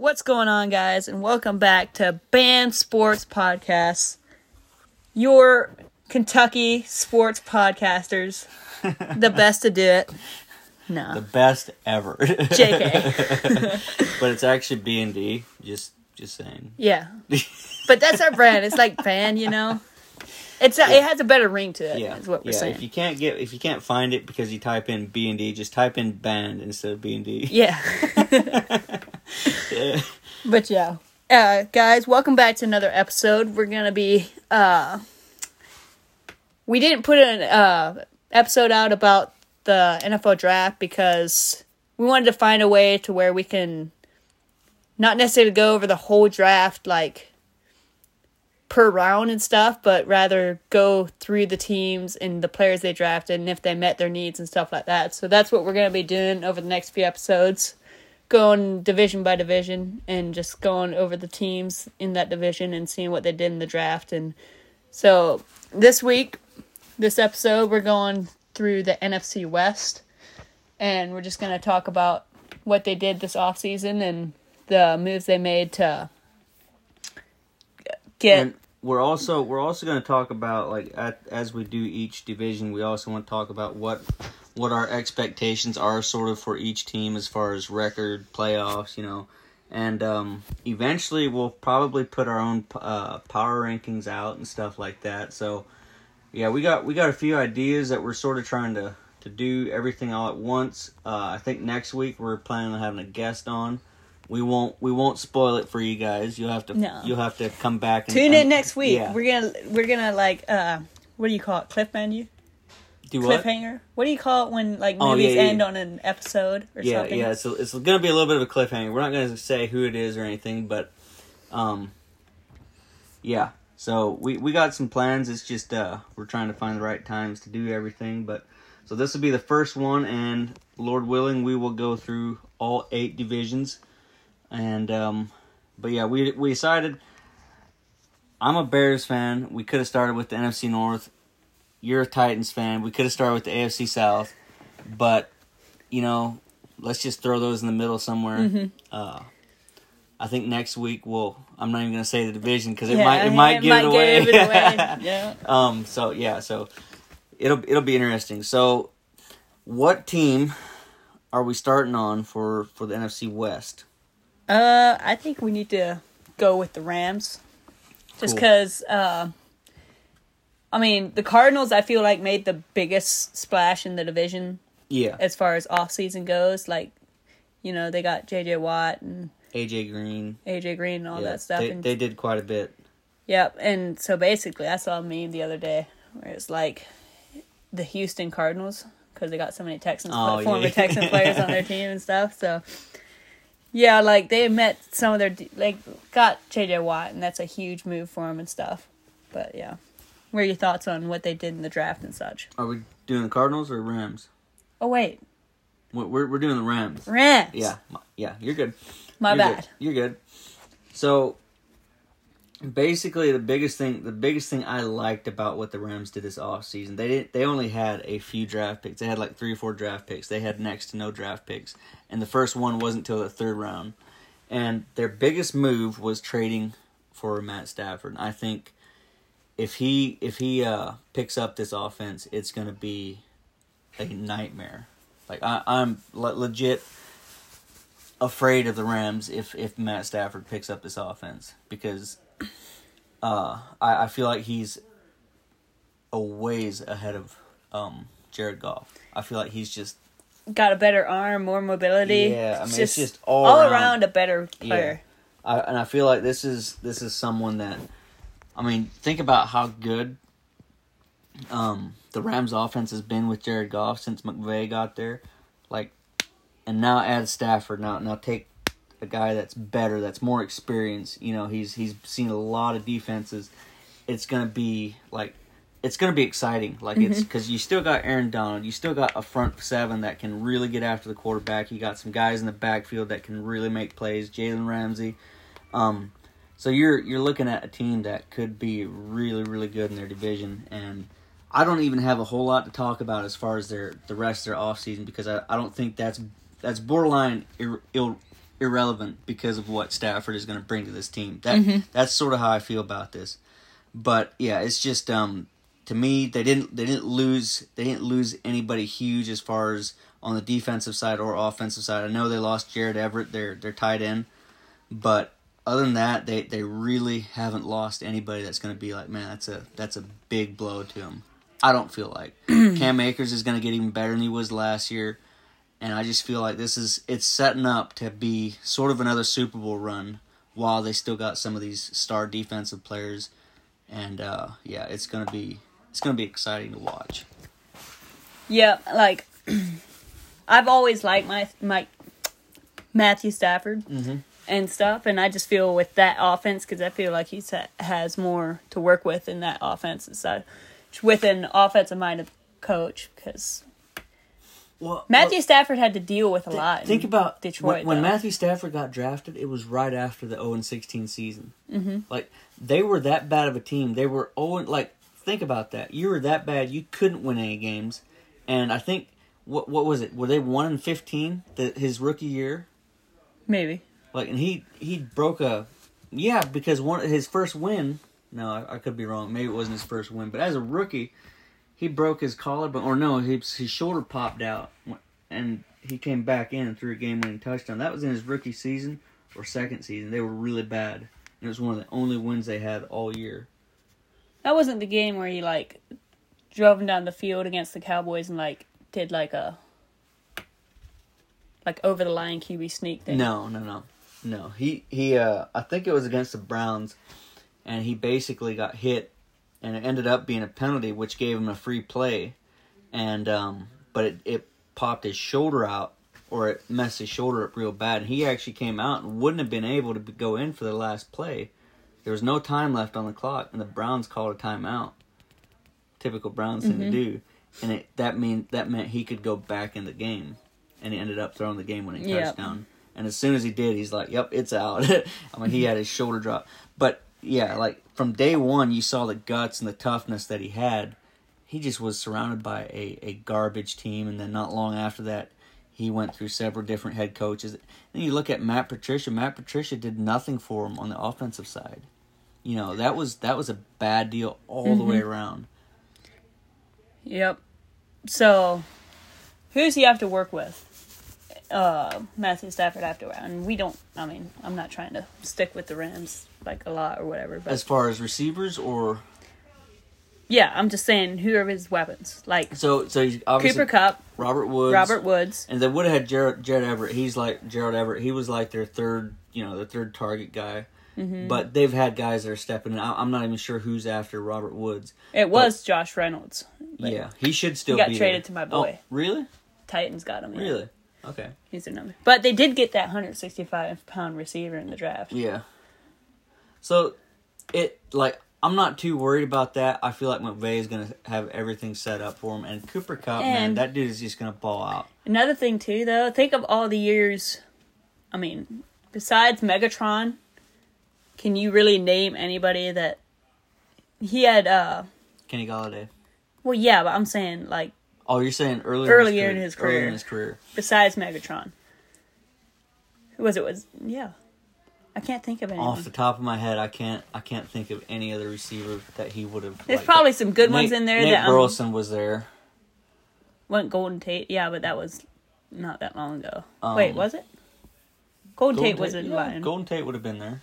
What's going on, guys? And welcome back to Band Sports Podcast, your Kentucky sports podcasters, the best to do it. No, the best ever. JK. but it's actually B and D. Just, just saying. yeah, but that's our brand. It's like band, you know. It's a, it has a better ring to it. Yeah, is what we're yeah. saying. If you can't get, if you can't find it because you type in B and D, just type in band instead of B and D. Yeah. But yeah. Uh guys, welcome back to another episode. We're gonna be uh we didn't put an uh episode out about the NFL draft because we wanted to find a way to where we can not necessarily go over the whole draft like per round and stuff, but rather go through the teams and the players they drafted and if they met their needs and stuff like that. So that's what we're gonna be doing over the next few episodes going division by division and just going over the teams in that division and seeing what they did in the draft. And so this week, this episode, we're going through the NFC West and we're just going to talk about what they did this offseason and the moves they made to get. And we're also we're also going to talk about like at, as we do each division, we also want to talk about what what our expectations are sort of for each team as far as record, playoffs, you know. And um, eventually we'll probably put our own uh, power rankings out and stuff like that. So yeah, we got we got a few ideas that we're sort of trying to to do everything all at once. Uh, I think next week we're planning on having a guest on. We won't we won't spoil it for you guys. You'll have to No. you'll have to come back and Tune in next week. Yeah. We're gonna we're gonna like uh what do you call it? Cliff menu? Do what? Cliffhanger? What do you call it when like Oh, movies yeah, yeah. end on an episode or yeah, something? yeah. So it's gonna be a little bit of a cliffhanger. We're not gonna say who it is or anything, but um, yeah. So we we got some plans. It's just uh, we're trying to find the right times to do everything. But so this will be the first one, and Lord willing, we will go through all eight divisions. And um, but yeah, we we decided. I'm a Bears fan. We could have started with the NFC North. You're a Titans fan. We could have started with the AFC South, but you know, let's just throw those in the middle somewhere. Mm-hmm. Uh, I think next week we'll. I'm not even gonna say the division because it Yeah, might it might give it away. give it away. yeah. um. So yeah. So it'll it'll be interesting. So, what team are we starting on for for the NFC West? Uh, I think we need to go with the Rams, just Cool. because. Uh, I mean, the Cardinals. I feel like made the biggest splash in the division Yeah. as far as off season goes. Like, you know, they got J.J. Watt and AJ Green. A.J. Green and all yeah, that stuff. They, and they did quite a bit. Yep, and so basically, I saw a meme the other day where it's like the Houston Cardinals because they got so many Texans, Oh, former yeah. Texan players on their team and stuff. So yeah, like they met some of their like got JJ Watt, and that's a huge move for them and stuff. But yeah, what are your thoughts on what they did in the draft and such? Are we doing the Cardinals or Rams? Oh wait, We're we're, we're doing the Rams. Rams. Yeah. Yeah. You're good. my You're bad. Good. You're good. So basically the biggest thing the biggest thing I liked about what the Rams did this offseason, they didn't they only had a few draft picks. They had like three or four draft picks. They had next to no draft picks. And the first one wasn't until the third round. And their biggest move was trading for Matt Stafford. I think if he if he uh picks up this offense, it's gonna be a nightmare. Like I, I'm le- legit afraid of the Rams if if Matt Stafford picks up this offense because uh, I I feel like he's a ways ahead of um, Jared Goff. I feel like he's just Got a better arm, more mobility. Yeah, I mean, it's just all around. around. a better player. I, and I feel like this is this is someone that I mean think about how good um, the Rams offense has been with Jared Goff since McVay got there, like, and now add Stafford. Now now take a guy that's better, that's more experienced. You know, he's he's seen a lot of defenses. It's gonna be like. It's gonna be exciting, like it's because you still got Aaron Donald, you still got a front seven that can really get after the quarterback. You got some guys in the backfield that can really make plays. Jalen Ramsey, um, so you're you're looking at a team that could be really really good in their division, and I don't even have a whole lot to talk about as far as their the rest of their offseason because I, I don't think that's that's borderline ir, irrelevant because of what Stafford is going to bring to this team. That that's sort of how I feel about this. But yeah, it's just um to me they didn't they didn't lose they didn't lose anybody huge as far as on the defensive side or offensive side. I know they lost Jared Everett, their their tight end, but other than that, they, they really haven't lost anybody that's going to be like, man, that's a that's a big blow to them. I don't feel like Cam Akers is going to get even better than he was last year, and I just feel like this is it's setting up to be sort of another Super Bowl run while they still got some of these star defensive players, and uh, yeah, it's gonna be it's gonna be exciting to watch. Yeah, like I've always liked my my Matthew Stafford and stuff, and I just feel with that offense because I feel like he has more to work with in that offense side with an offensive minded coach because Well, Matthew Stafford had to deal with a Th- lot. Think in about Detroit when, when. Matthew Stafford got drafted. It was right after the 0 16 season. Mm-hmm. Like they were that bad of a team. They were 0 like think about that. You were that bad. You couldn't win any games. And I think what what was it? Were they one and fifteen the, his rookie year? maybe. Like and he he broke a yeah because one his first win. No, I, I could be wrong. Maybe it wasn't his first win, but as a rookie, he broke his collarbone or no, his his shoulder popped out and he came back in and threw a game-winning touchdown. That was in his rookie season or second season. They were really bad. And it was one of the only wins they had all year. That wasn't the game where he like drove him down the field against the Cowboys and like did like a like over the line QB sneak thing. No, no, no, no. He he. Uh, I think it was against the Browns, and he basically got hit, and it ended up being a penalty, which gave him a free play, and um, but it it popped his shoulder out, or it messed his shoulder up real bad, and he actually came out and wouldn't have been able to go in for the last play. There was no time left on the clock, and the Browns called a timeout. Typical Browns thing to do, and it that mean that meant he could go back in the game, and he ended up throwing the game-winning Yep. touchdown. And as soon as he did, he's like, "Yep, it's out." I mean, he had his shoulder drop, but yeah, like from day one, you saw the guts and the toughness that he had. He just was surrounded by a, a garbage team, and then not long after that, he went through several different head coaches. Then you look at Matt Patricia. Matt Patricia did nothing for him on the offensive side. You know that was that was a bad deal all the way mm-hmm. around. Yep. So, who does he have to work with? Uh, Matthew Stafford after, and we don't. I mean, I'm not trying to stick with the Rams like a lot or whatever, but As far as receivers, or yeah, I'm just saying who are his weapons? Like so so he's obviously Cooper Kupp, Robert Woods, Robert Woods. And they would have had Jared, Jared Everett. He's like Jared Everett. He was like their third, you know, their third target guy. Mm-hmm. But they've had guys that are stepping in. I- I'm not even sure who's after Robert Woods. It was Josh Reynolds. Yeah, he should still got be traded there. to my boy. Oh, really? Titans got him. yeah. Really? Okay. He's their number. But they did get that 165 pound receiver in the draft. Yeah. So, it like I'm not too worried about that. I feel like McVay is gonna have everything set up for him. And Cooper Kupp, man, that dude is just gonna ball out. Another thing too, though, think of all the years. I mean, besides Megatron, can you really name anybody that he had? uh Kenny Golladay. Well, yeah, but I'm saying like Oh, you're saying earlier Earlier in his career. In his career. besides Megatron. Who was it? Was yeah, I can't think of any. Off the top of my head, I can't. I can't think of any other receiver that he would have. There's like, probably some good ones in there Nate that um, Burleson was there. went Golden Tate. Yeah, but that was not that long ago. Um, Wait, was it? Golden, Golden Tate was in yeah, Lion. Golden Tate would have been there.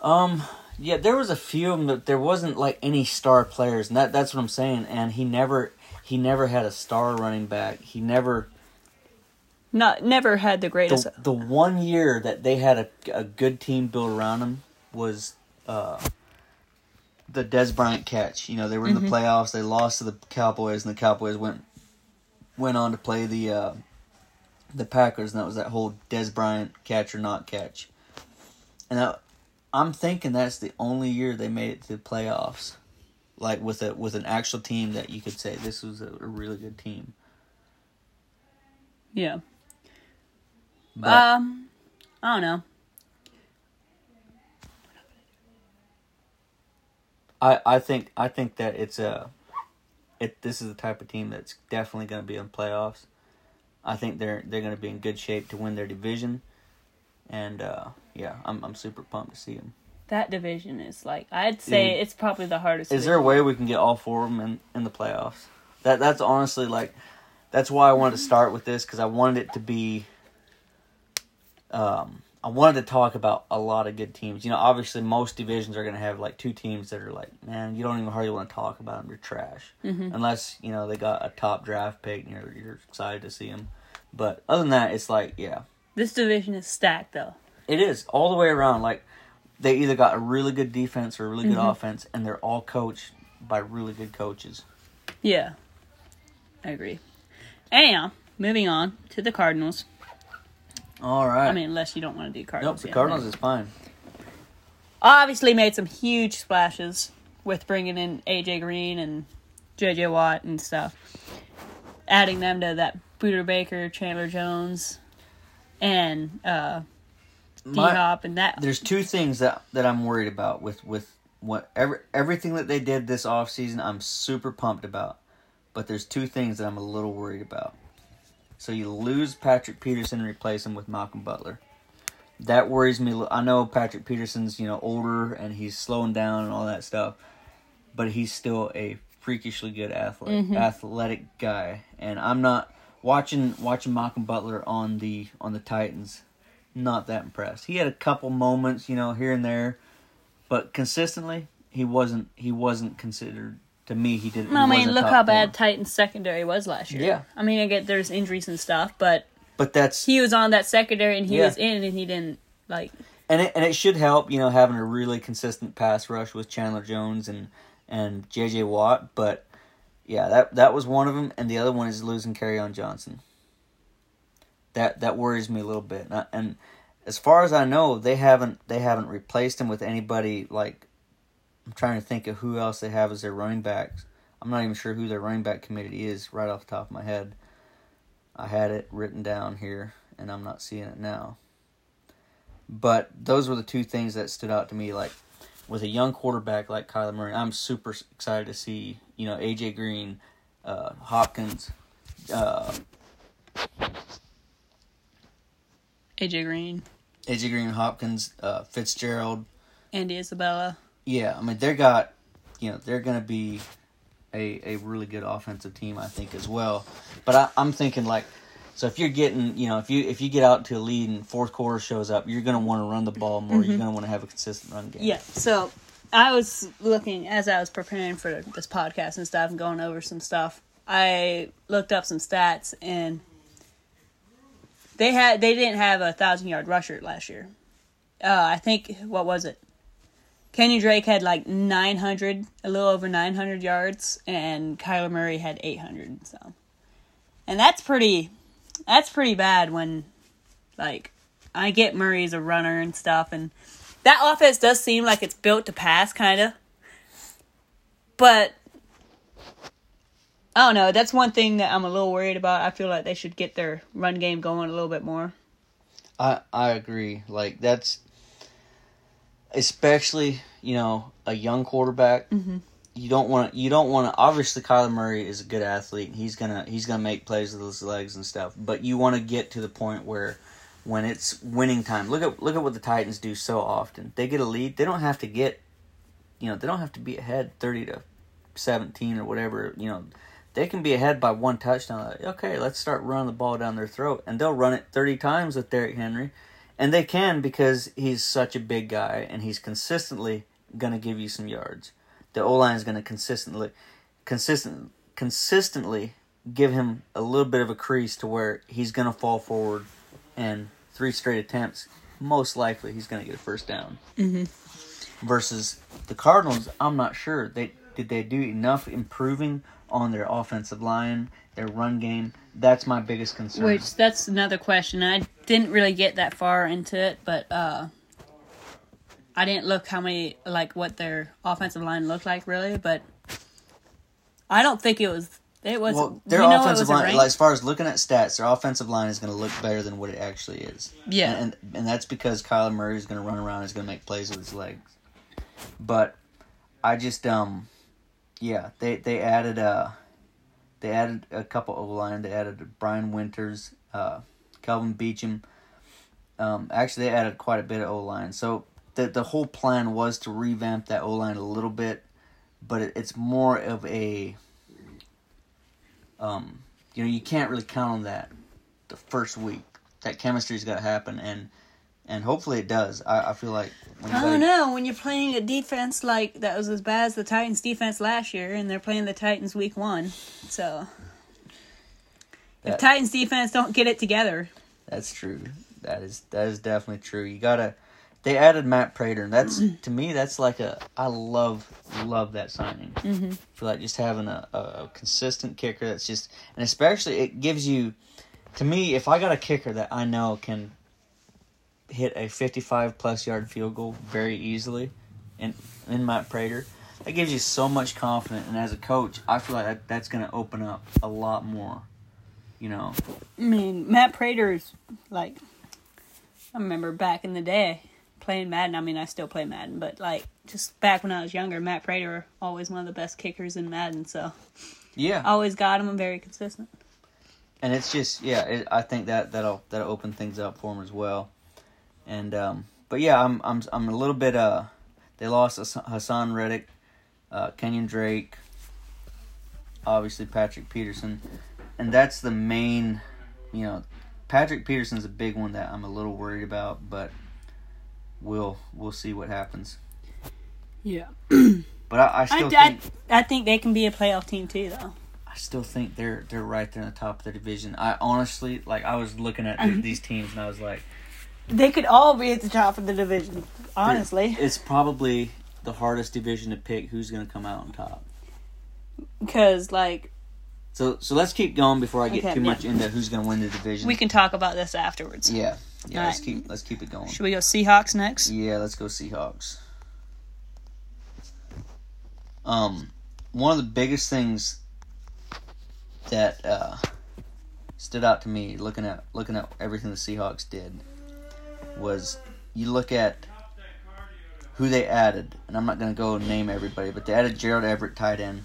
Um, yeah, there was a few of them, but there wasn't like any star players, and that that's what I'm saying. And he never, he never had a star running back. He never. Not never had the greatest. The, the one year that they had a a good team built around him was uh the Dez Bryant catch. You know, they were in the playoffs. They lost to the Cowboys, and the Cowboys went went on to play the uh, the Packers, and that was that whole Dez Bryant catch or not catch. And that, I'm thinking that's the only year they made it to the playoffs, like with a with an actual team that you could say this was a, a really good team. yeah. But Um, I don't know. I, I think I think that it's a it this is the type of team that's definitely going to be in playoffs. I think they're they're going to be in good shape to win their division, and uh, yeah, I'm I'm super pumped to see them. That division is like I'd say Yeah. it's probably the hardest. Is there a way we can get all four of them in, in the playoffs? That that's honestly like that's why I wanted to start with this because I wanted it to be. Um, I wanted to talk about a lot of good teams. You know, obviously most divisions are going to have like two teams that are like, man, you don't even hardly want to talk about them. They're trash, Mhm. unless you know they got a top draft pick and you're you're excited to see them. But other than that, it's like, yeah, This division is stacked though. it is all the way around. Like they either got a really good defense or a really good Mhm. offense, and they're all coached by really good coaches. Yeah, I agree. Anyhow, moving on to the Cardinals. All right. I mean, unless you don't want to do Cardinals. nope. The yet. Cardinals is fine. obviously made some huge splashes with bringing in AJ Green and JJ Watt and stuff, adding them to that Budda Baker, Chandler Jones, and uh, D Hop, and that. there's two things that that I'm worried about with with what every, everything that they did this offseason, I'm super pumped about. But there's two things that I'm a little worried about. So you lose Patrick Peterson and replace him with Malcolm Butler. That worries me. I know Patrick Peterson's you know older and he's slowing down and all that stuff, but he's still a freakishly good athlete, athletic guy. And I'm not watching watching Malcolm Butler on the on the Titans. Not that impressed. He had a couple moments, you know, here and there, but consistently he wasn't. He wasn't considered. To me, he didn't. I mean, look how four. bad Titans secondary was last year. Yeah. I mean, I get there's injuries and stuff, but But that's he was on that secondary and he Yeah. was in and he didn't like. and it and it should help, you know, having a really consistent pass rush with Chandler Jones and and JJ Watt. But yeah, that that was one of them, and the other one is losing Kerryon Johnson. That that worries me a little bit, and, I- and as far as I know, they haven't they haven't replaced him with anybody like. I'm trying to think of who else they have as their running backs. I'm not even sure who their running back committee is right off the top of my head. I had it written down here, and I'm not seeing it now. But those were the two things that stood out to me. Like with a young quarterback like Kyler Murray, I'm super excited to see you know AJ Green, uh, Hopkins, uh, AJ Green, AJ Green, Hopkins, uh, Fitzgerald. Andy Isabella. Yeah, I mean they got you know they're gonna be a a really good offensive team I think as well. But I, I'm thinking like. So if you're getting, you know, if you if you get out to a lead and fourth quarter shows up, you're gonna want to run the ball more. You're gonna want to have a consistent run game. Yeah. So I was looking as I was preparing for this podcast and stuff and going over some stuff. I looked up some stats and they had they didn't have a thousand yard rusher last year. Uh, I think what was it? Kenny Drake had like nine hundred, a little over nine hundred yards, and Kyler Murray had eight hundred. So, and that's pretty, that's pretty bad when, like, I get Murray's a runner and stuff, and that offense does seem like it's built to pass, kind of. But I don't know. That's one thing that I'm a little worried about. I feel like they should get their run game going a little bit more. I I agree. Like that's especially you know a young quarterback. Mm-hmm. You don't want. You don't want to. Obviously, Kyler Murray is a good athlete. He's gonna he's gonna make plays with his legs and stuff. But you want to get to the point where when it's winning time. Look at look at what the Titans do so often. They get a lead. They don't have to get. You know they don't have to be ahead thirty to seventeen or whatever. You know they can be ahead by one touchdown. Okay, let's start running the ball down their throat, and they'll run it thirty times with Derrick Henry, and they can because he's such a big guy and he's consistently gonna give you some yards. The O line is gonna consistently, consistent, consistently give him a little bit of a crease to where he's gonna fall forward, and three straight attempts, most likely he's gonna get a first down. Mm-hmm. Versus the Cardinals, I'm not sure they did they do enough improving on their offensive line, their run game. That's my biggest concern. Which that's another question. I didn't really get that far into it, but uh I didn't look how many like what their offensive line looked like really, but I don't think it was it was well, their you know it offensive line, like, as far as looking at stats, their offensive line is going to look better than what it actually is. Yeah. and and, and that's because Kyler Murray is going to run around, and is going to make plays with his legs. But I just um, yeah, they they added uh, They added a couple O line. They added Brian Winters, uh, Kelvin Beachum. Um, actually, they added quite a bit of O line. So the the whole plan was to revamp that O line a little bit, but it, it's more of a. Um, you know, you can't really count on that the first week. That chemistry's got to happen, and and hopefully it does. I, I feel like. I don't know when you're playing a defense like that was as bad as the Titans' defense last year, and they're playing the Titans week one. So That- if Titans defense don't get it together, That's true. That is that is definitely true. You gotta. They added Matt Prater. and That's to me. That's like a. I love love that signing. Mm-hmm. feel like just having a, a, consistent kicker. That's just and especially it gives you. To me, if I got a kicker that I know can hit a fifty-five plus yard field goal very easily, in in Matt Prater, that gives you so much confidence. And as a coach, I feel like that, that's going to open up a lot more. You know, I mean Matt Prater is like I remember back in the day playing Madden. I mean I still play Madden, but like just back when I was younger, Matt Prater always one of the best kickers in Madden. So yeah. always got him and very consistent. and it's just yeah it, i think that that'll that'll open things up for him as well and um but yeah i'm i'm i'm a little bit uh they lost haason reddick uh kenyan drake obviously patrick peterson and that's the main you know patrick peterson's a big one that i'm a little worried about but we'll we'll see what happens Yeah. but i, I I, still I, think I think they can be a playoff team too though. I still think they're they're right there in the top of the division. I honestly like I was looking at Um, these teams and I was like, They could all be at the top of the division, honestly. it's probably the hardest division to pick who's going to come out on top. Because, like, So so let's keep going before I get Okay, too yeah. much into who's going to win the division. we can talk about this afterwards. yeah yeah let's keep let's keep it going. Should we go Seahawks next? Yeah, let's go Seahawks. Um, one of the biggest things that uh, stood out to me looking at looking at everything the Seahawks did was you look at who they added, and I'm not going to go name everybody, but they added Gerald Everett, tight end.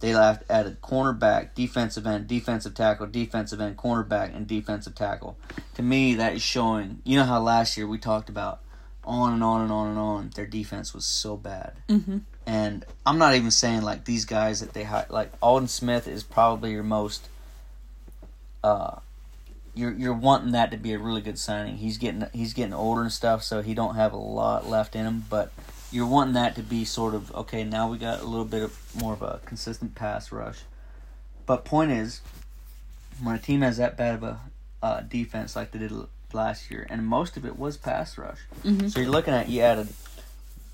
They left, added cornerback, defensive end, defensive tackle, defensive end, cornerback, and defensive tackle. To me, that is showing. You know how last year we talked about on and on and on and on. Their defense was so bad, Mm-hmm. and I'm not even saying like these guys that they hi- like. Aldon Smith is probably your most. Uh, you're you're wanting that to be a really good signing. He's getting he's getting older and stuff, so he don't have a lot left in him. But you're wanting that to be sort of okay. Now we got a little bit of more of a consistent pass rush. But point is, when a team has that bad of a uh, defense like they did last year, and most of it was pass rush. Mhm. So you're looking at you added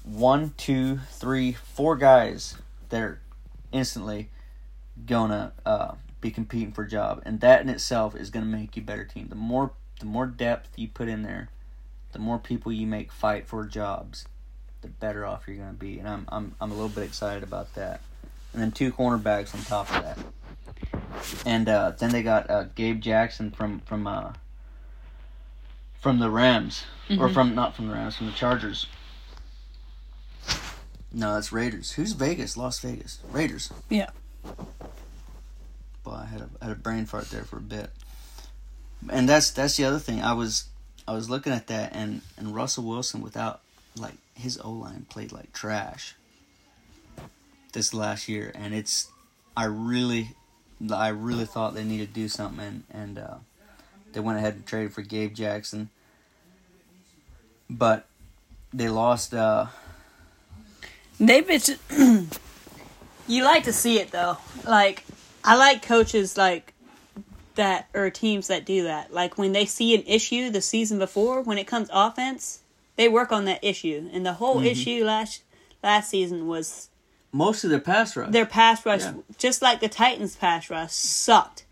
one, two, three, four guys that are instantly gonna uh, be competing for a job, and that in itself is gonna make you a better team. The more the more depth you put in there, the more people you make fight for jobs, the better off you're gonna be. And I'm I'm I'm a little bit excited about that. And then two cornerbacks on top of that. And uh, then they got uh, Gabe Jackson from from uh, from the Rams, or Mhm. from not from the Rams, from the Chargers. No, that's Raiders. Who's Vegas? Las Vegas. Raiders. Yeah. Boy, I had a I had a brain fart there for a bit. And that's that's the other thing. I was I was looking at that and and Russell Wilson without like his O line played like trash this last year, and it's I really I really thought they needed to do something, and and uh, they went ahead and traded for Gabe Jackson, but they lost. Uh, They've been. you like to see it though. Like I like coaches like that or teams that do that. Like when they see an issue the season before, when it comes offense, they work on that issue. And the whole mm-hmm. issue last last season was most of their pass rush. their pass rush, Yeah. just like the Titans' pass rush sucked.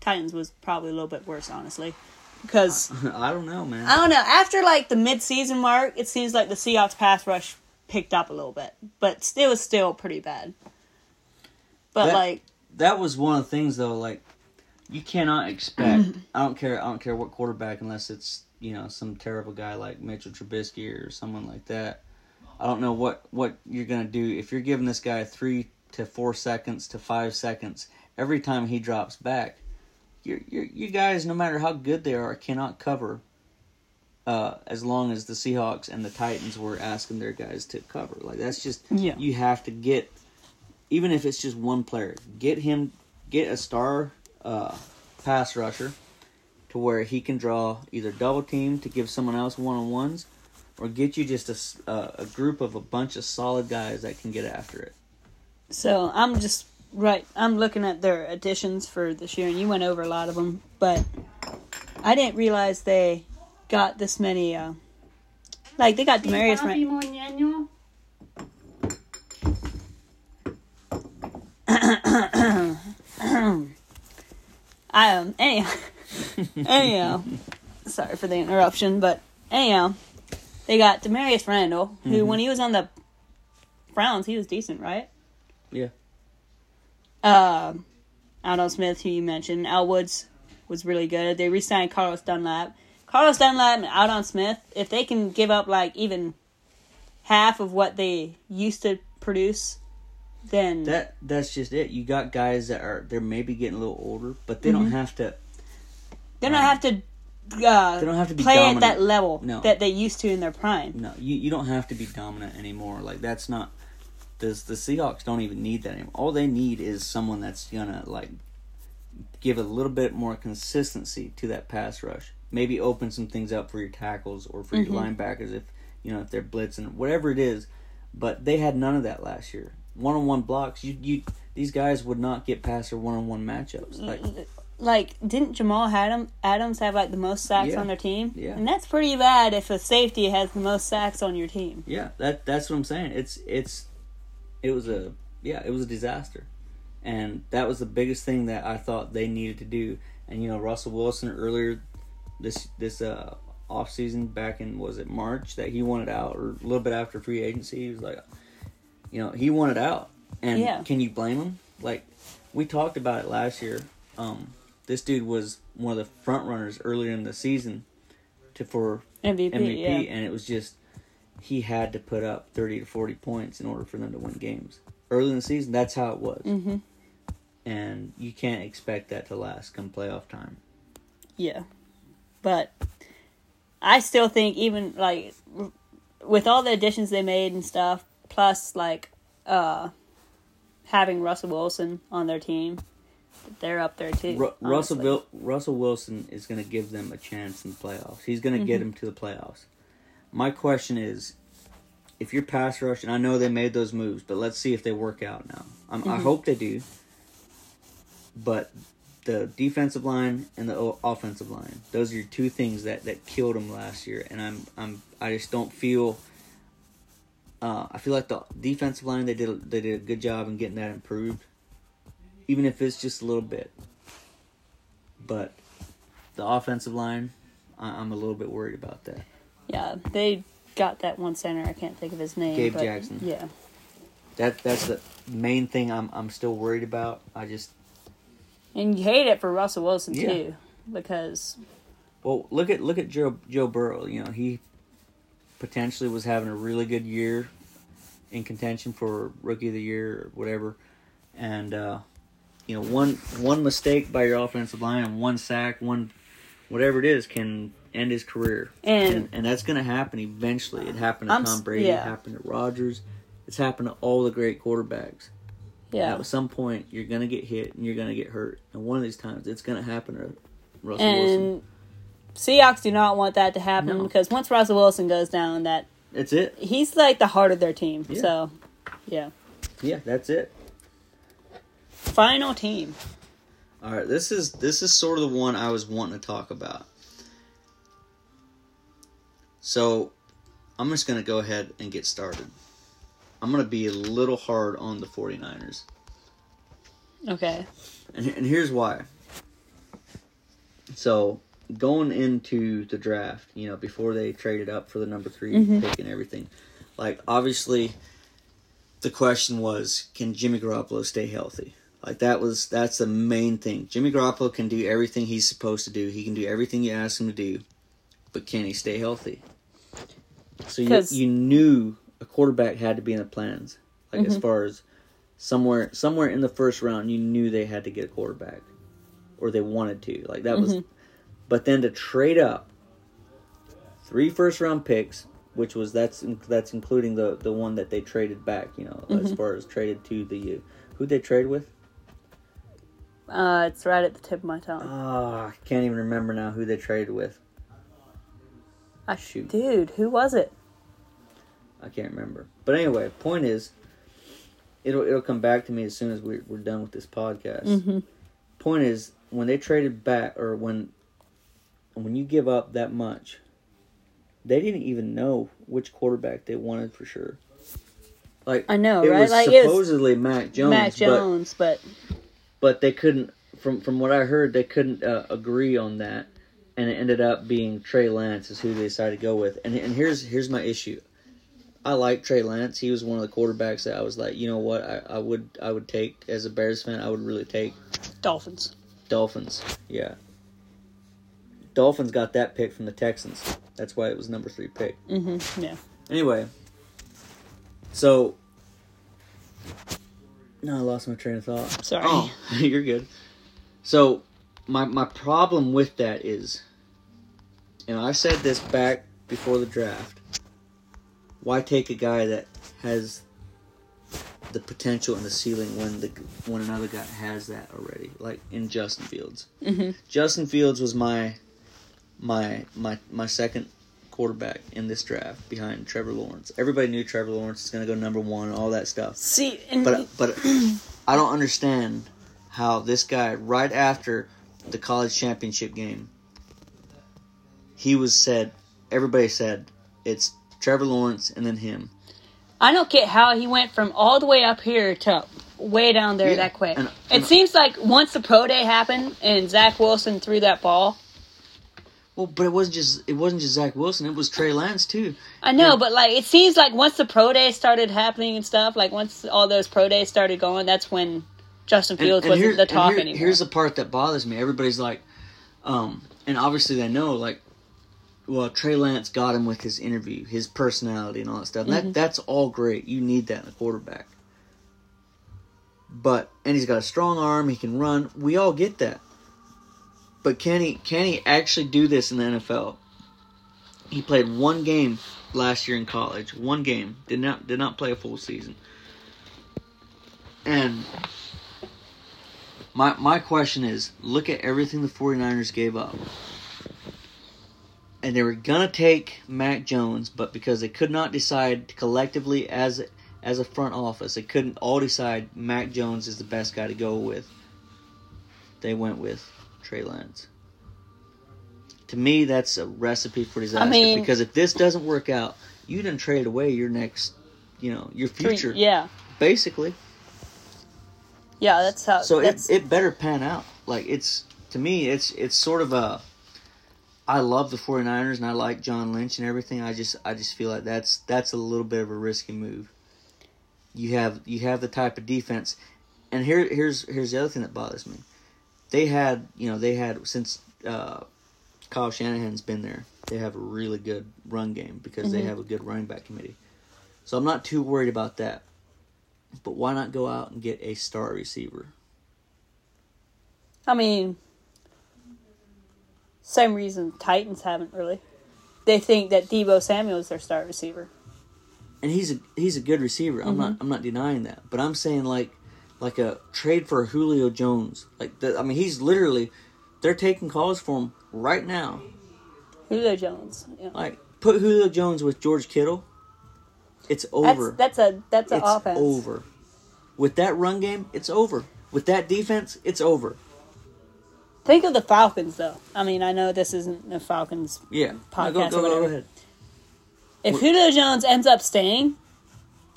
Titans was probably a little bit worse, honestly, because I don't know, man. I don't know. After like the mid-season mark, it seems like the Seahawks pass rush picked up a little bit, but still was still pretty bad. But That- like, that was one of the things though like you cannot expect i don't care i don't care what quarterback unless it's you know some terrible guy like mitchell trubisky or someone like that i don't know what what you're gonna do if you're giving this guy three to four seconds to five seconds every time he drops back, you you you guys, no matter how good they are, cannot cover. Uh, as long as the Seahawks and the Titans were asking their guys to cover, like that's just Yeah. you have to get, even if it's just one player, get him, get a star uh, pass rusher, to where he can draw either double team to give someone else one on ones, or get you just a s- uh, a group of a bunch of solid guys that can get after it. So I'm just right. I'm looking at their additions for this year, and you went over a lot of them, but I didn't realize they got this many. Uh, like they got Demarius. Papi Ran- Moñeño. I um anyhow, anyhow. Sorry for the interruption, but anyhow, they got Damarious Randall, who when he was on the Browns, he was decent, right? Yeah. Uh, Aldon Smith, who you mentioned, Al Woods was really good. They re-signed Carlos Dunlap. Carlos Dunlap and Aldon Smith, if they can give up like even half of what they used to produce, then That that's just it. You got guys that are they're maybe getting a little older, but they don't have to. They don't have to. Uh, They don't have to play dominant. at that level No. that they used to in their prime. No, you you don't have to be dominant anymore. Like that's not. Does the Seahawks don't even need that anymore? All they need is someone that's gonna like give a little bit more consistency to that pass rush. Maybe open some things up for your tackles or for your linebackers if you know if they're blitzing, whatever it is. But they had none of that last year. One on one blocks, you you these guys would not get past their one on one matchups. Like Like, didn't Jamal Adam, Adams have like the most sacks Yeah. on their team? Yeah. and that's pretty bad if a safety has the most sacks on your team. Yeah, that that's what I'm saying. It's it's it was a yeah, it was a disaster. And that was the biggest thing that I thought they needed to do. And you know, Russell Wilson earlier this this uh off season back in was it March that he wanted out or a little bit after free agency, he was like you know, he wanted out. And Yeah. can you blame him? Like we talked about it last year. Um this dude was one of the front runners earlier in the season to for MVP, MVP, yeah. and it was just he had to put up thirty to forty points in order for them to win games. Early in the season, that's how it was, hmm and you can't expect that to last come playoff time. Yeah, but I still think even like with all the additions they made and stuff, plus like uh having Russell Wilson on their team, they're up there too. Ru- Russell honestly. Russell Wilson is going to give them a chance in the playoffs. He's going to get them to the playoffs. My question is, if you're pass rush, and I know they made those moves, but let's see if they work out now. Um, I hope they do. But the defensive line and the o- offensive line, those are your two things that, that killed them last year, and I'm I'm I just don't feel. Uh, I feel like the defensive line they did they did a good job in getting that improved, even if it's just a little bit. But the offensive line, I, I'm a little bit worried about that. Yeah, they got that one center. I can't think of his name. Gabe but Jackson. Yeah, That that's the main thing I'm I'm still worried about. I just and you hate it for Russell Wilson Yeah. too, because well look at look at Joe Joe Burrow. You know he potentially was having a really good year in contention for rookie of the year or whatever, and uh, you know one one mistake by your offensive line and one sack, one whatever it is can end his career. And- and, and that's going to happen eventually. It happened to I'm Tom Brady. yeah. It happened to Rodgers. It's happened to all the great quarterbacks. yeah, At some point, you're gonna get hit and you're gonna get hurt, and one of these times, it's gonna happen to Russell Wilson. and Seahawks do not want that to happen No. because once Russell Wilson goes down, that That's it. he's like the heart of their team. Yeah. So, yeah, Yeah, that's it. Final team. All right, this is this is sort of the one I was wanting to talk about. So, I'm just gonna go ahead and get started. I'm gonna be a little hard on the 49ers. Okay. And, and here's why. So going into the draft, you know, before they traded up for the number 3 mm-hmm. pick and everything, like obviously, the question was, can Jimmy Garoppolo stay healthy? Like that was that's the main thing. Jimmy Garoppolo can do everything he's supposed to do. He can do everything you ask him to do, but can he stay healthy? So you you knew a quarterback had to be in the plans, like as mm-hmm. far as somewhere somewhere in the first round, you knew they had to get a quarterback, or they wanted to. Like that was, mm-hmm. but then to trade up three first round picks, which was that's that's including the the one that they traded back. You know, as mm-hmm. far as traded to the who they trade with. Uh, it's right at the tip of my tongue. Ah, I can't even remember now who they traded with. I, shoot. dude, who was it? I can't remember. But anyway, point is, it'll it'll come back to me as soon as we're we're done with this podcast. Mm-hmm. Point is, when they traded back, or when when you give up that much, they didn't even know which quarterback they wanted for sure. Like I know, it right? was Like, it was supposedly Mac Jones, Matt but Jones, but, but they couldn't. From from what I heard, they couldn't uh, agree on that, and it ended up being Trey Lance is who they decided to go with. And and here's here's my issue. I like Trey Lance. He was one of the quarterbacks that I was like, you know what, I, I would I would take as a Bears fan. I would really take Dolphins. Dolphins. Yeah. Dolphins got that pick from the Texans. That's why it was number three pick. Mm-hmm. Yeah. Anyway, so no, I lost my train of thought. Sorry. Oh, you're good. So my my problem with that is, and I said this back before the draft. Why take a guy that has the potential and the ceiling when the when another guy has that already? Like in Justin Fields. Mhm. Justin Fields was my my my my second quarterback in this draft behind Trevor Lawrence. Everybody knew Trevor Lawrence is going to go number one, all that stuff. See, and But but I don't understand how this guy right after the college championship game, he was said. Everybody said it's Trevor Lawrence and then him. I don't get how he went from all the way up here to way down there Yeah, that quick. and- it and- seems like once the pro day happened and Zach Wilson threw that ball, Well, but it wasn't just it wasn't just Zach Wilson. It was Trey Lance too. I know, but like it seems like once the pro day started happening and stuff, like once all those pro days started going, that's when Justin Fields and wasn't here- the and talk here- anymore. Here's the part that bothers me. Everybody's like, um, and obviously they know, like, well, Trey Lance got him with his interview, his personality, and all that stuff. And Mm-hmm. That that's all great. You need that in a quarterback. But and he's got a strong arm. He can run. We all get that. But can he can he actually do this in the NFL? He played one game last year in college. One game. Did not did not play a full season. And my my question is, look at everything the 49ers gave up. And they were gonna take Mac Jones, but because they could not decide collectively as as a front office, they couldn't all decide Mac Jones is the best guy to go with. They went with Trey Lance. To me, that's a recipe for disaster. mean- because if this doesn't work out, you didn't trade away your next, you know, your Three- future, yeah, basically. yeah, that's how. So it, it better pan out. Like it's to me, it's it's sort of a. I love the 49ers and I like John Lynch and everything. I just I just feel like that's that's a little bit of a risky move. You have you have the type of defense, and here here's here's the other thing that bothers me. They had you know they had since uh, Kyle Shanahan's been there. They have a really good run game because they Mhm. have a good running back committee. So I'm not too worried about that. But why not go out and get a star receiver? I mean, same reason Titans haven't really. They think that Deebo Samuel is their star receiver. and he's a he's a good receiver. I'm not I'm not denying that, but I'm saying like like a trade for Julio Jones. Like the, I mean, he's literally they're taking calls for him right now. Julio Jones. Yeah. Like put Julio Jones with George Kittle. It's over. that's a that's an it's offense. over. With that run game, it's over. With that defense, it's over. Think of the Falcons though. I mean, I know this isn't the Falcons. Yeah. No, Podcast go, or go, go ahead. If Julio Jones ends up staying,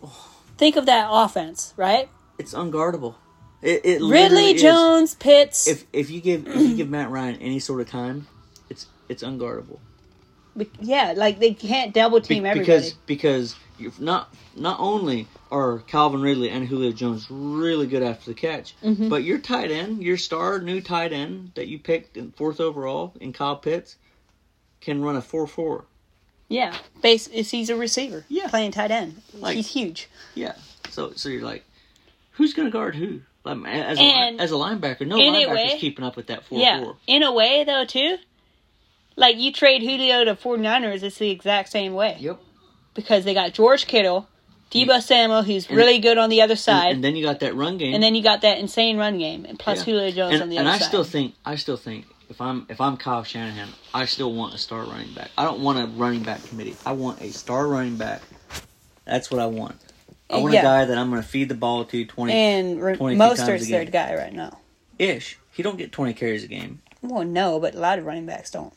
oh. think of that offense, right? It's unguardable. It, it Ridley, literally is. Jones, Pitts. If if you give if you give Matt Ryan any sort of time, it's it's unguardable. Be- yeah, like they can't double Be- team everybody. because because you're not not only are Calvin Ridley and Julio Jones really good after the catch, Mhm. but your tight end, your star new tight end that you picked in fourth overall in Kyle Pitts, can run a four four. yeah, base is he's a receiver. Yeah. playing tight end. Like- he's huge. Yeah. So so you're like, Who's going to guard who? As, a, And- as a linebacker, no linebacker's way- keeping up with that 4 Yeah. 4. In a way, though, too. Like, you trade Julio to 49ers, it's the exact same way. Yep. Because they got George Kittle, Deebo Samuel, who's And- really good on the other side. and then you got that run game. And then you got that insane run game, and plus Yeah. Julio Jones and, on the and other I side. still think I still think if I'm if I'm Kyle Shanahan, I still want a star running back. I don't want a running back committee. I want a star running back. That's what I want. I want Yeah. a guy that I'm going to feed the ball to 20 and Re- 22 times a Mostert's their game. guy right now. ish. He don't get 20 carries a game. Well, no, but a lot of running backs don't.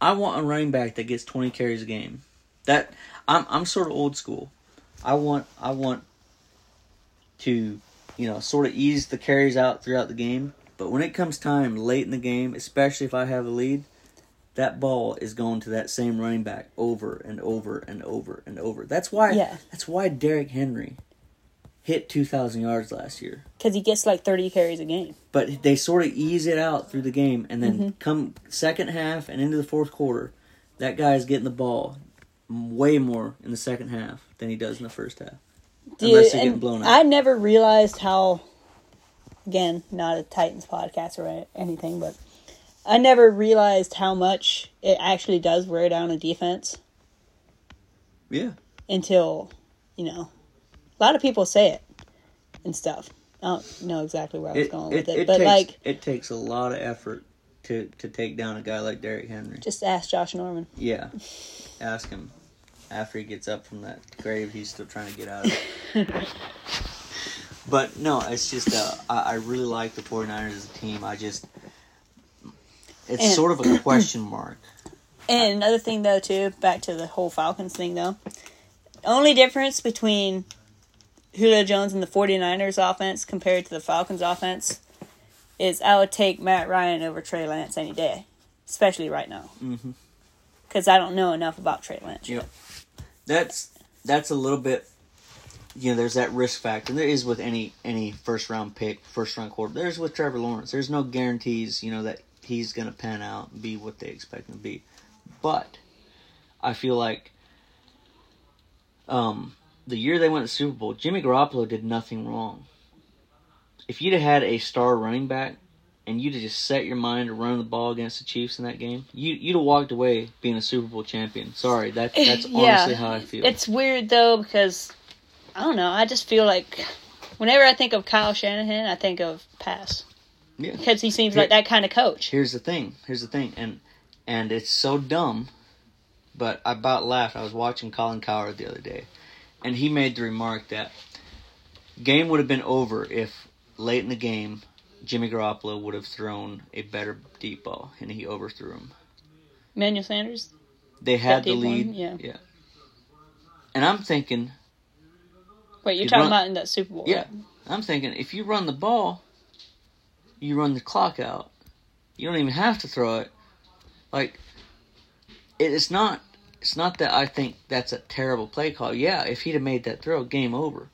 I want a running back that gets 20 carries a game. That I'm I'm sort of old school. I want I want to you know sort of ease the carries out throughout the game, but when it comes time late in the game, especially if I have a lead, that ball is going to that same running back over and over and over and over. That's why Yeah. that's why Derrick Henry hit 2000 yards last year. Because he gets like 30 carries a game. But they sort of ease it out through the game, and then Mm-hmm. come second half and into the fourth quarter, that guy is getting the ball way more in the second half than he does in the first half. Unless they're getting blown out. I never realized how, again, not a Titans podcast or anything, but I never realized how much it actually does wear down a defense Yeah, until, you know, a lot of people say it and stuff. I don't know exactly where I was it going it, with it, it but takes like, it takes a lot of effort to to take down a guy like Derrick Henry. just ask Josh Norman. Yeah, ask him after he gets up from that grave. He's still trying to get out of it. but no, it's just uh, I, I really like the 49ers as a team. I just it's And- sort of a question mark. And another thing, though, too, back to the whole Falcons thing, though. Only difference between Julio Jones and the 49ers offense compared to the Falcons offense is I would take Matt Ryan over Trey Lance any day, especially right now. Mm-hmm. Because I don't know enough about Trey Lance. Yep. That's that's a little bit you know, there's that risk factor. And there is with any any first round pick, first round quarter. There's with Trevor Lawrence. There's no guarantees, you know, that he's gonna pan out and be what they expect him to be. But I feel like um the year they went to the Super Bowl, Jimmy Garoppolo did nothing wrong. If you'd have had a star running back and you'd have just set your mind to run the ball against the Chiefs in that game, you you'd have walked away being a Super Bowl champion. Sorry, that that's Yeah. honestly how I feel. It's weird, though, because I don't know. I just feel like whenever I think of Kyle Shanahan, I think of pass. Yeah. Because he seems Here- like that kind of coach. Here's the thing. Here's the thing, and and it's so dumb, but I about laughed. I was watching Colin Cowherd the other day, and he made the remark that game would have been over if late in the game Jimmy Garoppolo would have thrown a better deep ball, and he overthrew him. Manuel Sanders? They had the deep one? lead, Yeah. yeah. And I'm thinking, Wait, you're talking run- about in that Super Bowl? Yeah. right? I'm thinking if you run the ball, you run the clock out. You don't even have to throw it. Like it is not it's not that I think that's a terrible play call. Yeah, if he'd have made that throw, game over.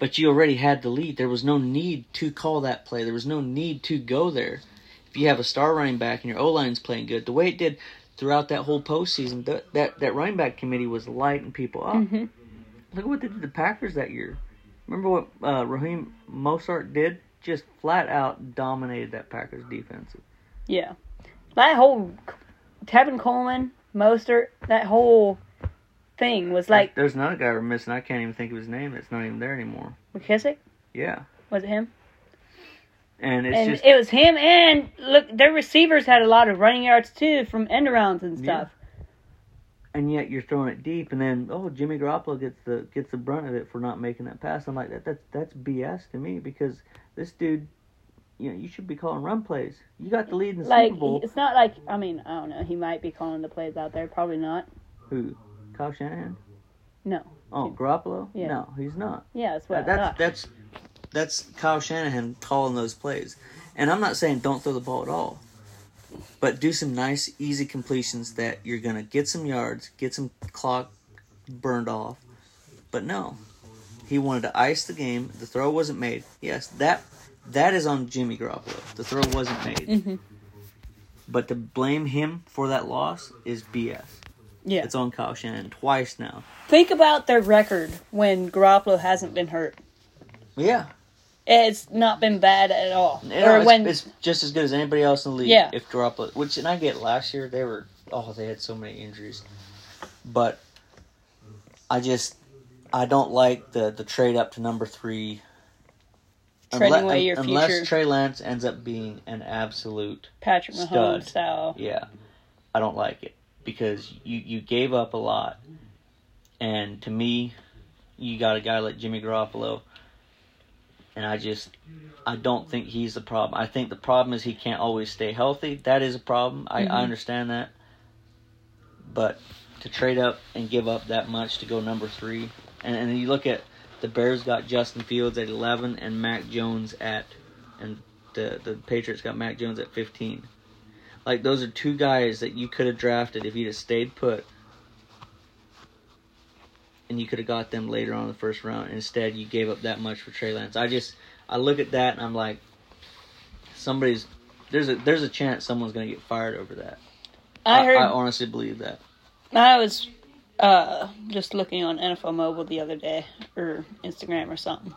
But you already had the lead. There was no need to call that play. There was no need to go there. If you have a star running back and your O line's playing good, the way it did throughout that whole postseason, that that, that running back committee was lighting people up. Mhm. Look at what they did to the Packers that year. Remember what uh, Raheem Mostert did? Just flat out dominated that Packers defense. Yeah. That whole Tevin Coleman, Mostert, that whole thing was like There's another guy we're missing. I can't even think of his name. It's not even there anymore. McKissick. Yeah, Was it him? and it's and just it was him. And look, their receivers had a lot of running yards too from end arounds and Yeah. And yet you're throwing it deep, and then oh Jimmy Garoppolo gets the gets the brunt of it for not making that pass. I'm like that that's that's BS to me because this dude, you know, you should be calling run plays. You got the lead in the Like Super Bowl. it's not like I mean I don't know. He might be calling the plays out there. Probably not. Who? Kyle Shanahan? No. Oh, Garoppolo? Yeah. No, he's not. Yeah, that's what that's that's that's Kyle Shanahan calling those plays. And I'm not saying don't throw the ball at all. But do some nice, easy completions that you're gonna get some yards, get some clock burned off. But no. He wanted to ice the game. The throw wasn't made. Yes, that that is on Jimmy Garoppolo. The throw wasn't made. Mhm. But to blame him for that loss is BS. yeah. It's on Kyle Shanahan twice now. Think about their record when Garoppolo hasn't been hurt. Yeah, It's not been bad at all. You know, or it's, when it's just as good as anybody else in the league. Yeah. If Garoppolo, which and I get last year they were oh they had so many injuries, but I just I don't like the the trade up to number three. Trading Unle- away your unless future. Trey Lance ends up being an absolute Patrick Mahomes Stud. style. yeah, I don't like it because you you gave up a lot, and to me, you got a guy like Jimmy Garoppolo, and I just I don't think he's the problem. I think the problem is he can't always stay healthy. That is a problem. I, Mhm. I understand that, but to trade up and give up that much to go number three, and and you look at the Bears got Justin Fields at eleven and Mac Jones at, and the the Patriots got Mac Jones at fifteen. Like those are two guys that you could have drafted if you'd have stayed put. And you could have got them later on in the first round. Instead, you gave up that much for Trey Lance. I just, I look at that and I'm like, somebody's, there's a there's a chance someone's gonna get fired over that. I heard I honestly believe that. I was uh, just looking on NFL Mobile the other day, or Instagram or something,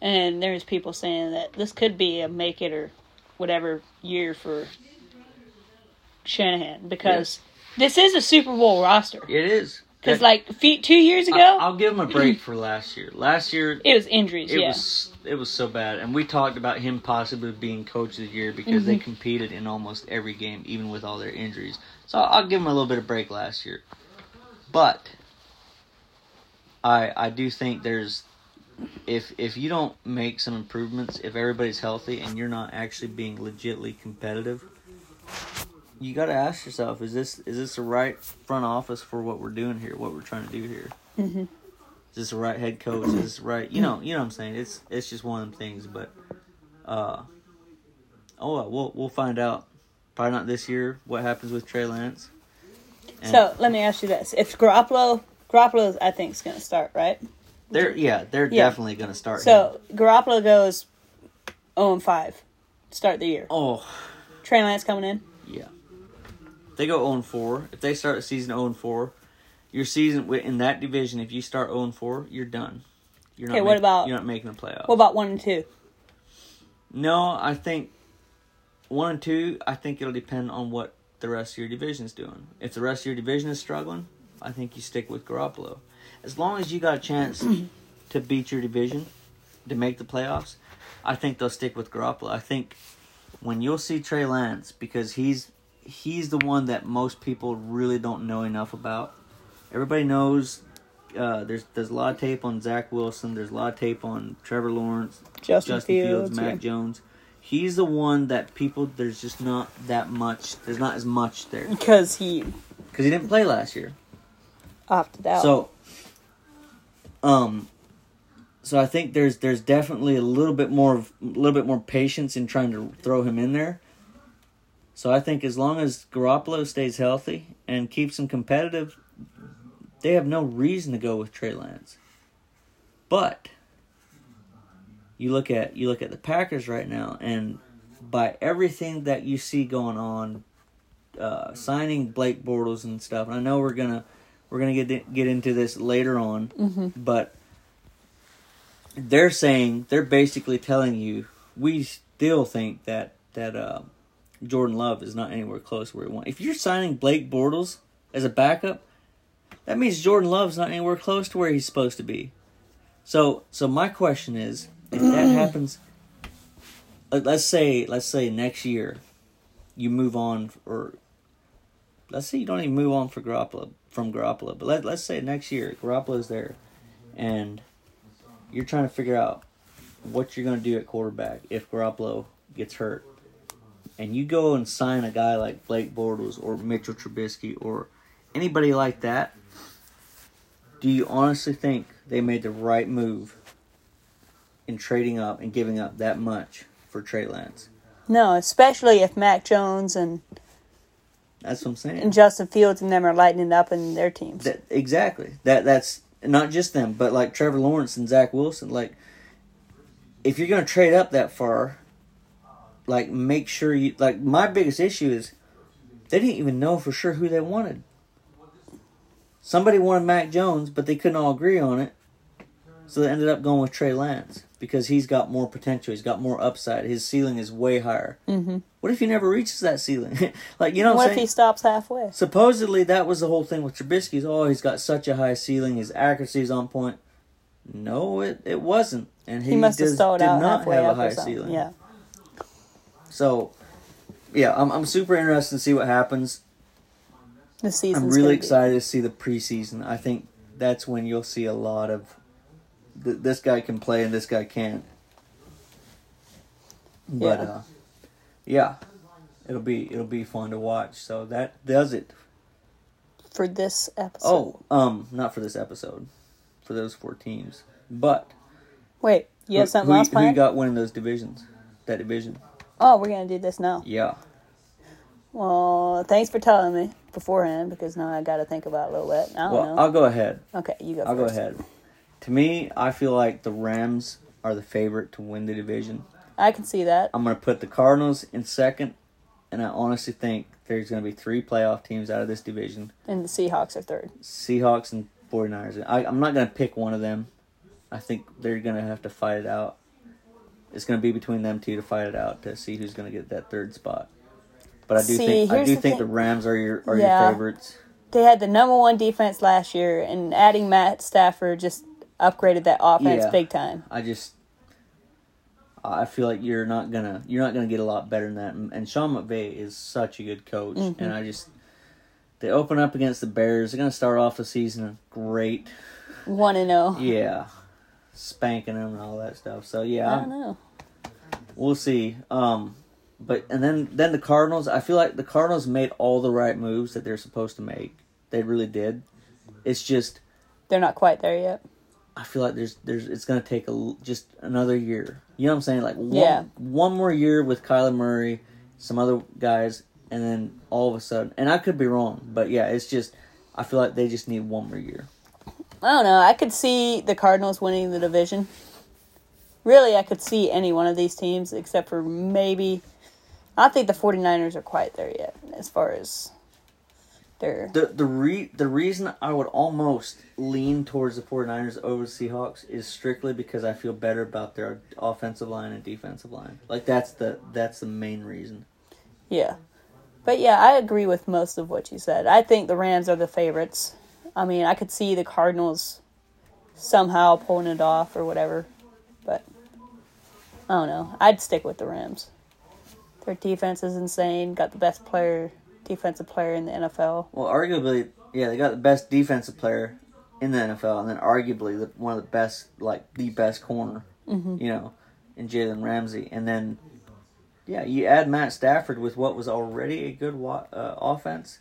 and there's people saying that this could be a make it or whatever year for Shanahan because this is a Super Bowl roster. It is. Because like feet two years ago, I, will give him a break for last year. Last year, it was injuries. it yeah, was it was so bad, and we talked about him possibly being coach of the year because they mm-hmm. competed in almost every game, even with all their injuries. So I'll give him a little bit of break last year, but I I do think there's if if you don't make some improvements, if everybody's healthy and you're not actually being legitly competitive, you got to ask yourself: Is this is this the right front office for what we're doing here? What we're trying to do here? Mhm. Is this the right head coach? Is this right? You know, you know what I'm saying. It's it's just one of them things, but uh, oh well, we'll we'll find out. Probably not this year. What happens with Trey Lance? And So let me ask you this: If Garoppolo, Garoppolo, I think is going to start, right? they're yeah, they're Yeah. definitely going to start. him. So Garoppolo goes 0 and 5, start the year. oh Trey Lance coming in. yeah, they go 0 4. If they start the season 0 4, your season in that division, if you start 0 4, you're done. You're not Okay, what make- about- you're not making the playoffs? What about one and two? No, I think one and two. I think it'll depend on what the rest of your division's doing. If the rest of your division is struggling, I think you stick with Garoppolo. As long as you got a chance to beat your division, to make the playoffs, I think they'll stick with Garoppolo. I think when you'll see Trey Lance, because he's he's the one that most people really don't know enough about. Everybody knows. Uh, there's there's a lot of tape on Zach Wilson. There's a lot of tape on Trevor Lawrence, Justin, Justin Fields, Fields. Mac yeah. Jones. He's the one that people there's just not that much. There's not as much there Because he because he didn't play last year. opted out. So, um, so I think there's there's definitely a little bit more of a little bit more patience in trying to throw him in there. So I think as long as Garoppolo stays healthy and keeps him competitive, they have no reason to go with Trey Lance. But you look at you look at the Packers right now, and by everything that you see going on, uh, signing Blake Bortles and stuff, and I know we're gonna we're gonna get get into this later on, Mhm. but they're saying they're basically telling you we still think that that uh, Jordan Love is not anywhere close where he wants. If you're signing Blake Bortles as a backup, that means Jordan Love's not anywhere close to where he's supposed to be. So so my question is, if that happens, let- let's say let's say next year, you move on or let's say you don't even move on for Garoppolo from Garoppolo, but let, let's say next year Garoppolo's there, and you're trying to figure out what you're going to do at quarterback if Garoppolo gets hurt, and you go and sign a guy like Blake Bortles or Mitchell Trubisky or anybody like that. Do you honestly think they made the right move in trading up and giving up that much for Trey Lance? no, especially if Mac Jones and, That's what I'm saying. and Justin Fields and them are lighting it up in their teams. That, exactly. That that's not just them, but like Trevor Lawrence and Zach Wilson. Like, if you're gonna trade up that far, like make sure you like. My biggest issue is they didn't even know for sure who they wanted. Somebody wanted Mac Jones, but they couldn't all agree on it. So they ended up going with Trey Lance because he's got more potential. He's got more upside. His ceiling is way higher. Mm-hmm. What if he never reaches that ceiling? like you know, what, what if he stops halfway? Supposedly that was the whole thing with Trubisky's. Oh, he's got such a high ceiling. His accuracy is on point. No, it, it wasn't, and he, He must have does- stalled did out not halfway have a high ceiling. Yeah. So, yeah, I'm I'm super interested to see what happens. The season's I'm really gonna be- excited to see the preseason. I think that's when you'll see a lot of th- this guy can play and this guy can't. But Yeah. uh, yeah, it'll be it'll be fun to watch. So that does it. for this episode. Oh, um, not for this episode, for those four teams. But wait, you have who, something who, else who you planned? got winning those divisions? That division. Oh, we're gonna do this now. Yeah. Well, thanks for telling me beforehand because now I got to think about it a little bit. I don't Well, know. I'll go ahead. okay, you go. I'll go ahead. To me, I feel like the Rams are the favorite to win the division. I can see that. I'm going to put the Cardinals in second, and I honestly think there's going to be three playoff teams out of this division And the Seahawks are third. Seahawks and 49ers. I, I'm not going to pick one of them. I think they're going to have to fight it out. It's going to be between them two to fight it out to see who's going to get that third spot. But I do See, think I do the think thing- the Rams are your are Yeah. your favorites. They had the number one defense last year, and adding Matt Stafford just upgraded that offense Yeah. big time. I just I feel like you're not gonna you're not gonna get a lot better than that. And, and Sean McVay is such a good coach, Mm-hmm. and I just they open up against the Bears. They're gonna start off the season great, One and zero. yeah, spanking them and all that stuff. So yeah, I don't know. we'll see. Um, but and then then the Cardinals. I feel like the Cardinals made all the right moves that they're supposed to make. They really did. It's just They're not quite there yet. I feel like there's there's it's gonna take a just another year. You know what I'm saying? Like one Yeah. one more year with Kyler Murray, some other guys, and then all of a sudden, and I could be wrong, but yeah, it's just I feel like they just need one more year. I don't know. I could see the Cardinals winning the division. Really, I could see any one of these teams except for maybe. I think the 49ers are quite there yet as far as their. The the re the reason I would almost lean towards the 49ers over the Seahawks is strictly because I feel better about their offensive line and defensive line. Like that's the that's the main reason. Yeah. But yeah, I agree with most of what you said. I think the Rams are the favorites. I mean, I could see the Cardinals somehow pulling it off or whatever. But I don't know. I'd stick with the Rams. Their defense is insane. Got the best player, defensive player in the NFL. Well, arguably, yeah, they got the best defensive player in the NFL, and then arguably the, one of the best, like the best corner, Mm-hmm. you know, in Jalen Ramsey, and then yeah, you add Matt Stafford with what was already a good wa- uh, offense.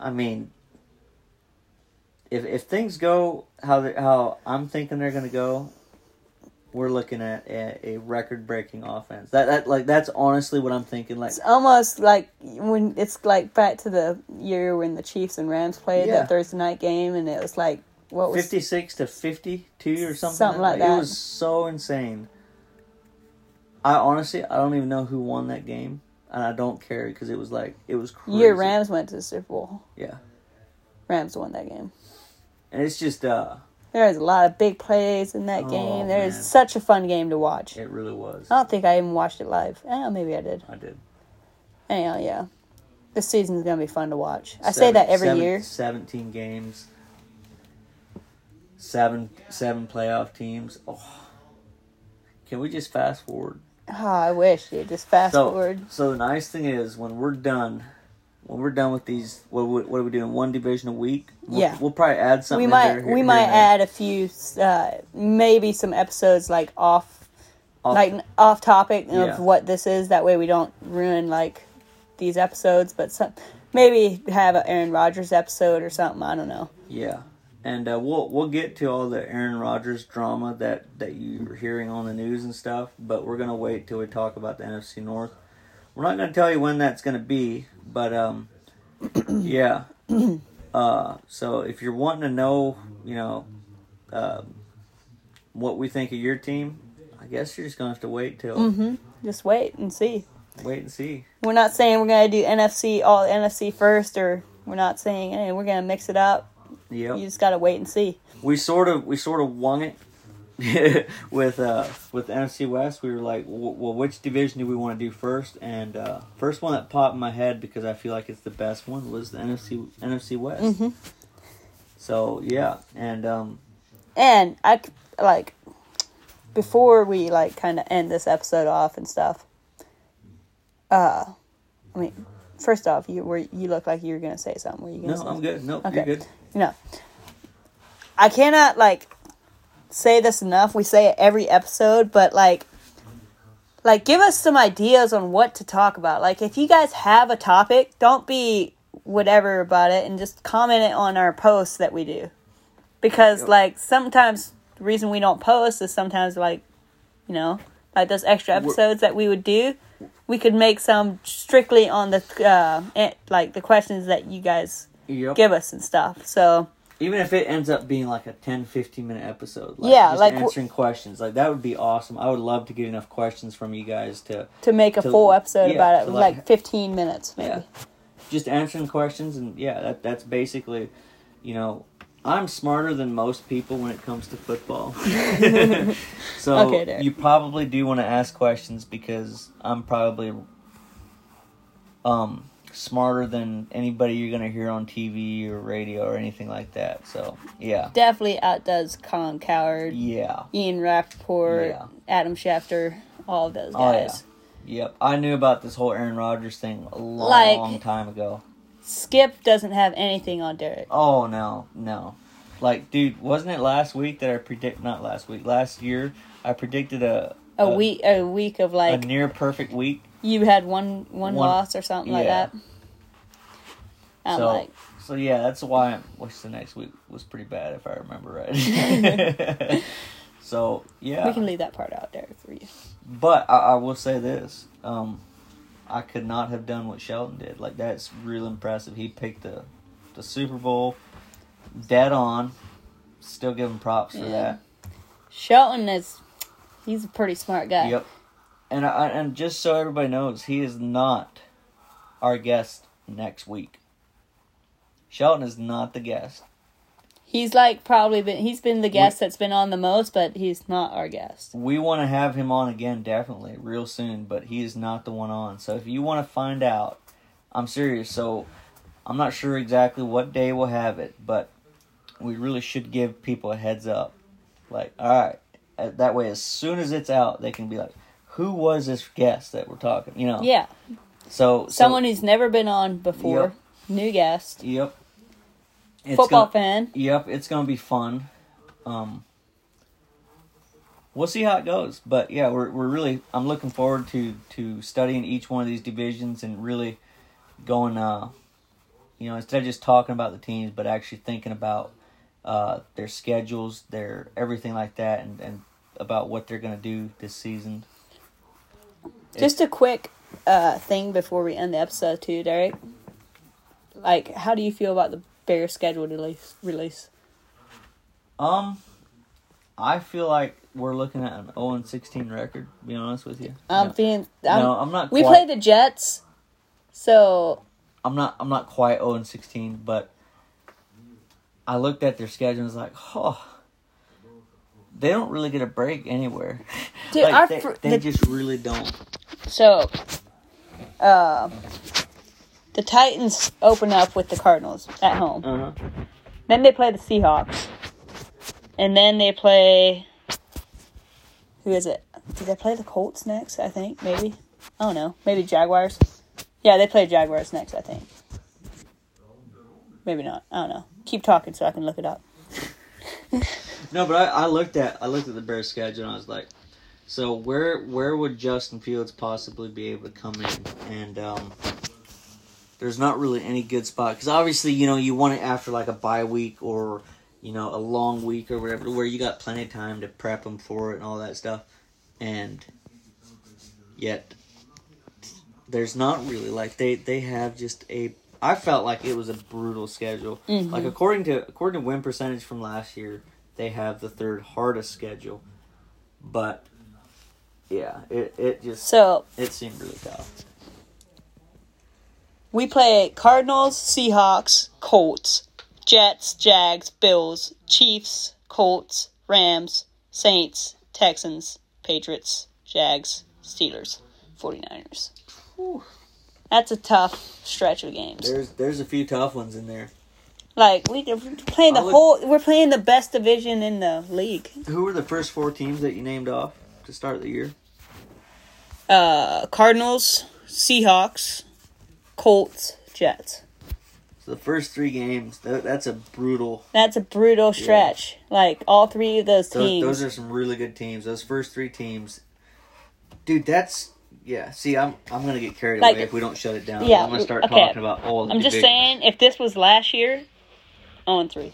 I mean, if if things go how they, how I'm thinking they're going to go, we're looking at a, a record breaking offense. That that like that's honestly what I'm thinking. Like It's almost like when it's like back to the year when the Chiefs and Rams played Yeah. that Thursday night game, and it was like what was 56 to 52 or something, Something like It that. It was so insane. I honestly, I don't even know who won that game, and I don't care because it was like it was crazy. year Rams went to the Super Bowl. Yeah, Rams won that game. And it's just uh, There's a lot of big plays in that Oh, game. There's man. such a fun game to watch. it really was. I don't think I even watched it live. Eh, maybe I did. I did. Anyhow, yeah. This season's gonna be fun to watch. I say that every seven- year. 17 games, seven seven playoff teams. Oh, can we just fast forward? Oh, I wish you just fast so, forward. So the nice thing is when we're done, when we're done with these, what what, what are we doing? One division a week. We'll, Yeah. we'll probably add something. We might there, we here might add a few, uh, maybe some episodes like off, Off- like off topic of Yeah. what this is. That way we don't ruin like these episodes. But some maybe have an Aaron Rodgers episode or something. I don't know. Yeah, and uh, we'll we'll get to all the Aaron Rodgers drama that that you're hearing on the news and stuff. But we're gonna wait till we talk about the NFC North. We're not gonna tell you when that's gonna be, but um, yeah. Uh, so if you're wanting to know, you know, uh, what we think of your team, I guess you're just gonna have to wait till Mm-hmm. Just wait and see. wait and see. We're not saying we're gonna do NFC all NFC first, or we're not saying hey, we're gonna mix it up. Yep. You just gotta wait and see. we sort of we sort of won it with uh with NFC West. We were like, well, which division do we want to do first? And uh, first one that popped in my head because I feel like it's the best one was the NFC NFC West. Mm-hmm. So yeah, and um, And I like before we like kind of end this episode off and stuff. Uh, I mean, first off, you were you look like you were gonna say something. Were you gonna? no, say I'm good. No, Okay. you're good. No, I cannot like say this enough. We say it every episode, but like, like give us some ideas on what to talk about. Like, if you guys have a topic, don't be whatever about it, and just comment it on our posts that we do. Because Yep. like sometimes the reason we don't post is sometimes like, you know, like those extra episodes that we would do. We could make some strictly on the uh, eh, like the questions that you guys Yep. give us and stuff. So Even if it ends up being like a 10, 15 minute episode. Like Yeah, like w- answering questions. Like that would be awesome. I would love to get enough questions from you guys to to make a To- full episode yeah, about it, like, like- 15 15 minutes maybe. Yeah. just answering questions and yeah that that's basically you know i'm smarter than most people when it comes to football so Okay, you probably do want to ask questions because i'm probably um smarter than anybody you're going to hear on tv or radio or anything like that so yeah Definitely outdoes Colin Cowherd, yeah Ian Rapoport, Yeah. Adam Schefter, all of those Oh, yeah. guys. yep i knew about this whole aaron Rodgers thing a long Like- time ago Skip doesn't have anything on Derek. Oh no, no. Like, dude, wasn't it last week that I predict? Not last week, last year I predicted a A week, a week of like a near perfect week. You had one one One- loss or something like that. I'm so, like, so yeah, that's why. I wish the next week was pretty bad if I remember right. so yeah, we can leave that part out, there for you. but I, I will say this: um, I could not have done what Sheldon did. Like that's real impressive. He picked the the Super Bowl dead on. Still give him props for that. Shelton is, he's a pretty smart guy. Yep. And I, and just so everybody knows, he is not our guest next week. Shelton is not the guest. He's like probably been, he's been the guest that's been on the most, but he's not our guest. We want to have him on again, definitely, real soon, but he is not the one on. So if you want to find out, I'm serious. So I'm not sure exactly what day we'll have it, but we really should give people a heads up. Like, all right, uh, that way, as soon as it's out, they can be like, "Who was this guest that we're talking?" You know. Yeah, So so- someone who's never been on before, Yep. new guest, Yep. It's football gonna- fan. Yep, it's gonna be fun. Um, we'll see how it goes, but yeah, we're we're really I'm looking forward to to studying each one of these divisions and really going. Uh, you know, instead of just talking about the teams, but actually thinking about uh, their schedules, their everything like that, and and about what they're gonna do this season. Just a quick uh, thing before we end the episode, too, Derek. Like, how do you feel about the Bears schedule release? Release. Um, I feel like we're looking at an 0 and 16 record. To be honest with you. I'm No. feeling. I'm, no, I'm not. we quite- play the Jets, so I'm not I'm not quite 0 and 16, but I looked at their schedule and was like, oh, they don't really get a break anywhere. Dude, like, our they, fr- they the- just really don't. so. Uh, the Titans open up with the Cardinals at home. Uh-huh. Then they play the Seahawks, and then they play. Who is it? Did they play the Colts next? I think maybe. I don't know. Maybe Jaguars. Yeah, they play Jaguars next. I think. Maybe not. I don't know. Keep talking so I can look it up. No, but I, I looked at I looked at the Bears schedule and I was like, so where where would Justin Fields possibly be able to come in? And um, there's not really any good spot because obviously you know you want it after like a bye week or you know a long week or whatever where you got plenty of time to prep them for it and all that stuff, and yet there's not really like they they have just a. I felt like it was a brutal schedule. Mhm. Like according to according to win percentage from last year, they have the third hardest schedule. But yeah, it it just So it seemed really tough. we play Cardinals, Seahawks, Colts, Jets, Jags, Bills, Chiefs, Colts, Rams, Saints, Texans, Patriots, Jags, Steelers, 49ers. Whew. That's a tough stretch of games. There's there's a few tough ones in there. Like we we're playing the whole we're playing the best division in the league. Who were the first four teams that you named off to start the year? Uh Cardinals, Seahawks, Colts, Jets. So the first three games, tha- that's a brutal. That's a brutal stretch. Like all three of those Those, teams. those are some really good teams. Those first three teams, dude. That's yeah. See, I'm I'm gonna get carried Like- away if we don't shut it down. Yeah, I'm gonna start okay. talking about all. The I'm just divisions. saying, if this was last year, on three.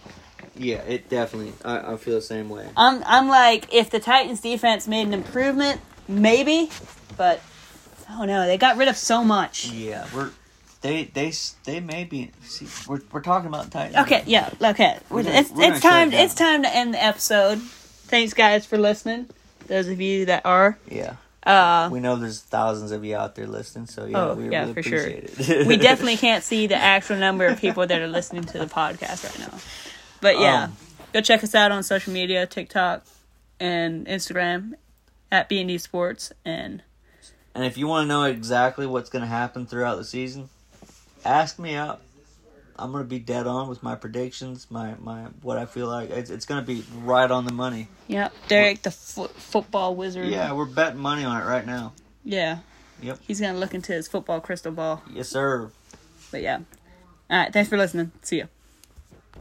Yeah, it definitely. I, I feel the same way. I'm I'm like, if the Titans defense made an improvement, maybe, but oh no, they got rid of so much. Yeah, we're they they they may be. See, we're we're talking about Titans. Okay, yeah, okay. We're gonna- it's it's time it it's time to end the episode. Thanks guys for listening. Those of you that are. Yeah, Uh we know there's thousands of you out there listening, so yeah, Oh, we yeah, really for sure. appreciate it. we definitely can't see the actual number of people that are listening to the podcast right now. But yeah, Um, go check us out on social media, TikTok and Instagram at B and D Sports and And if you want to know exactly what's going to happen throughout the season, ask me out. I'm to be dead on with my predictions, my my what I feel like. It's, it's going to be right on the money. Yep, Derek, the fo- football wizard. Yeah, we're betting money on it right now. yeah. Yep. He's gonna look into his football crystal ball. Yes, sir. But yeah. All right. Thanks for listening. See ya.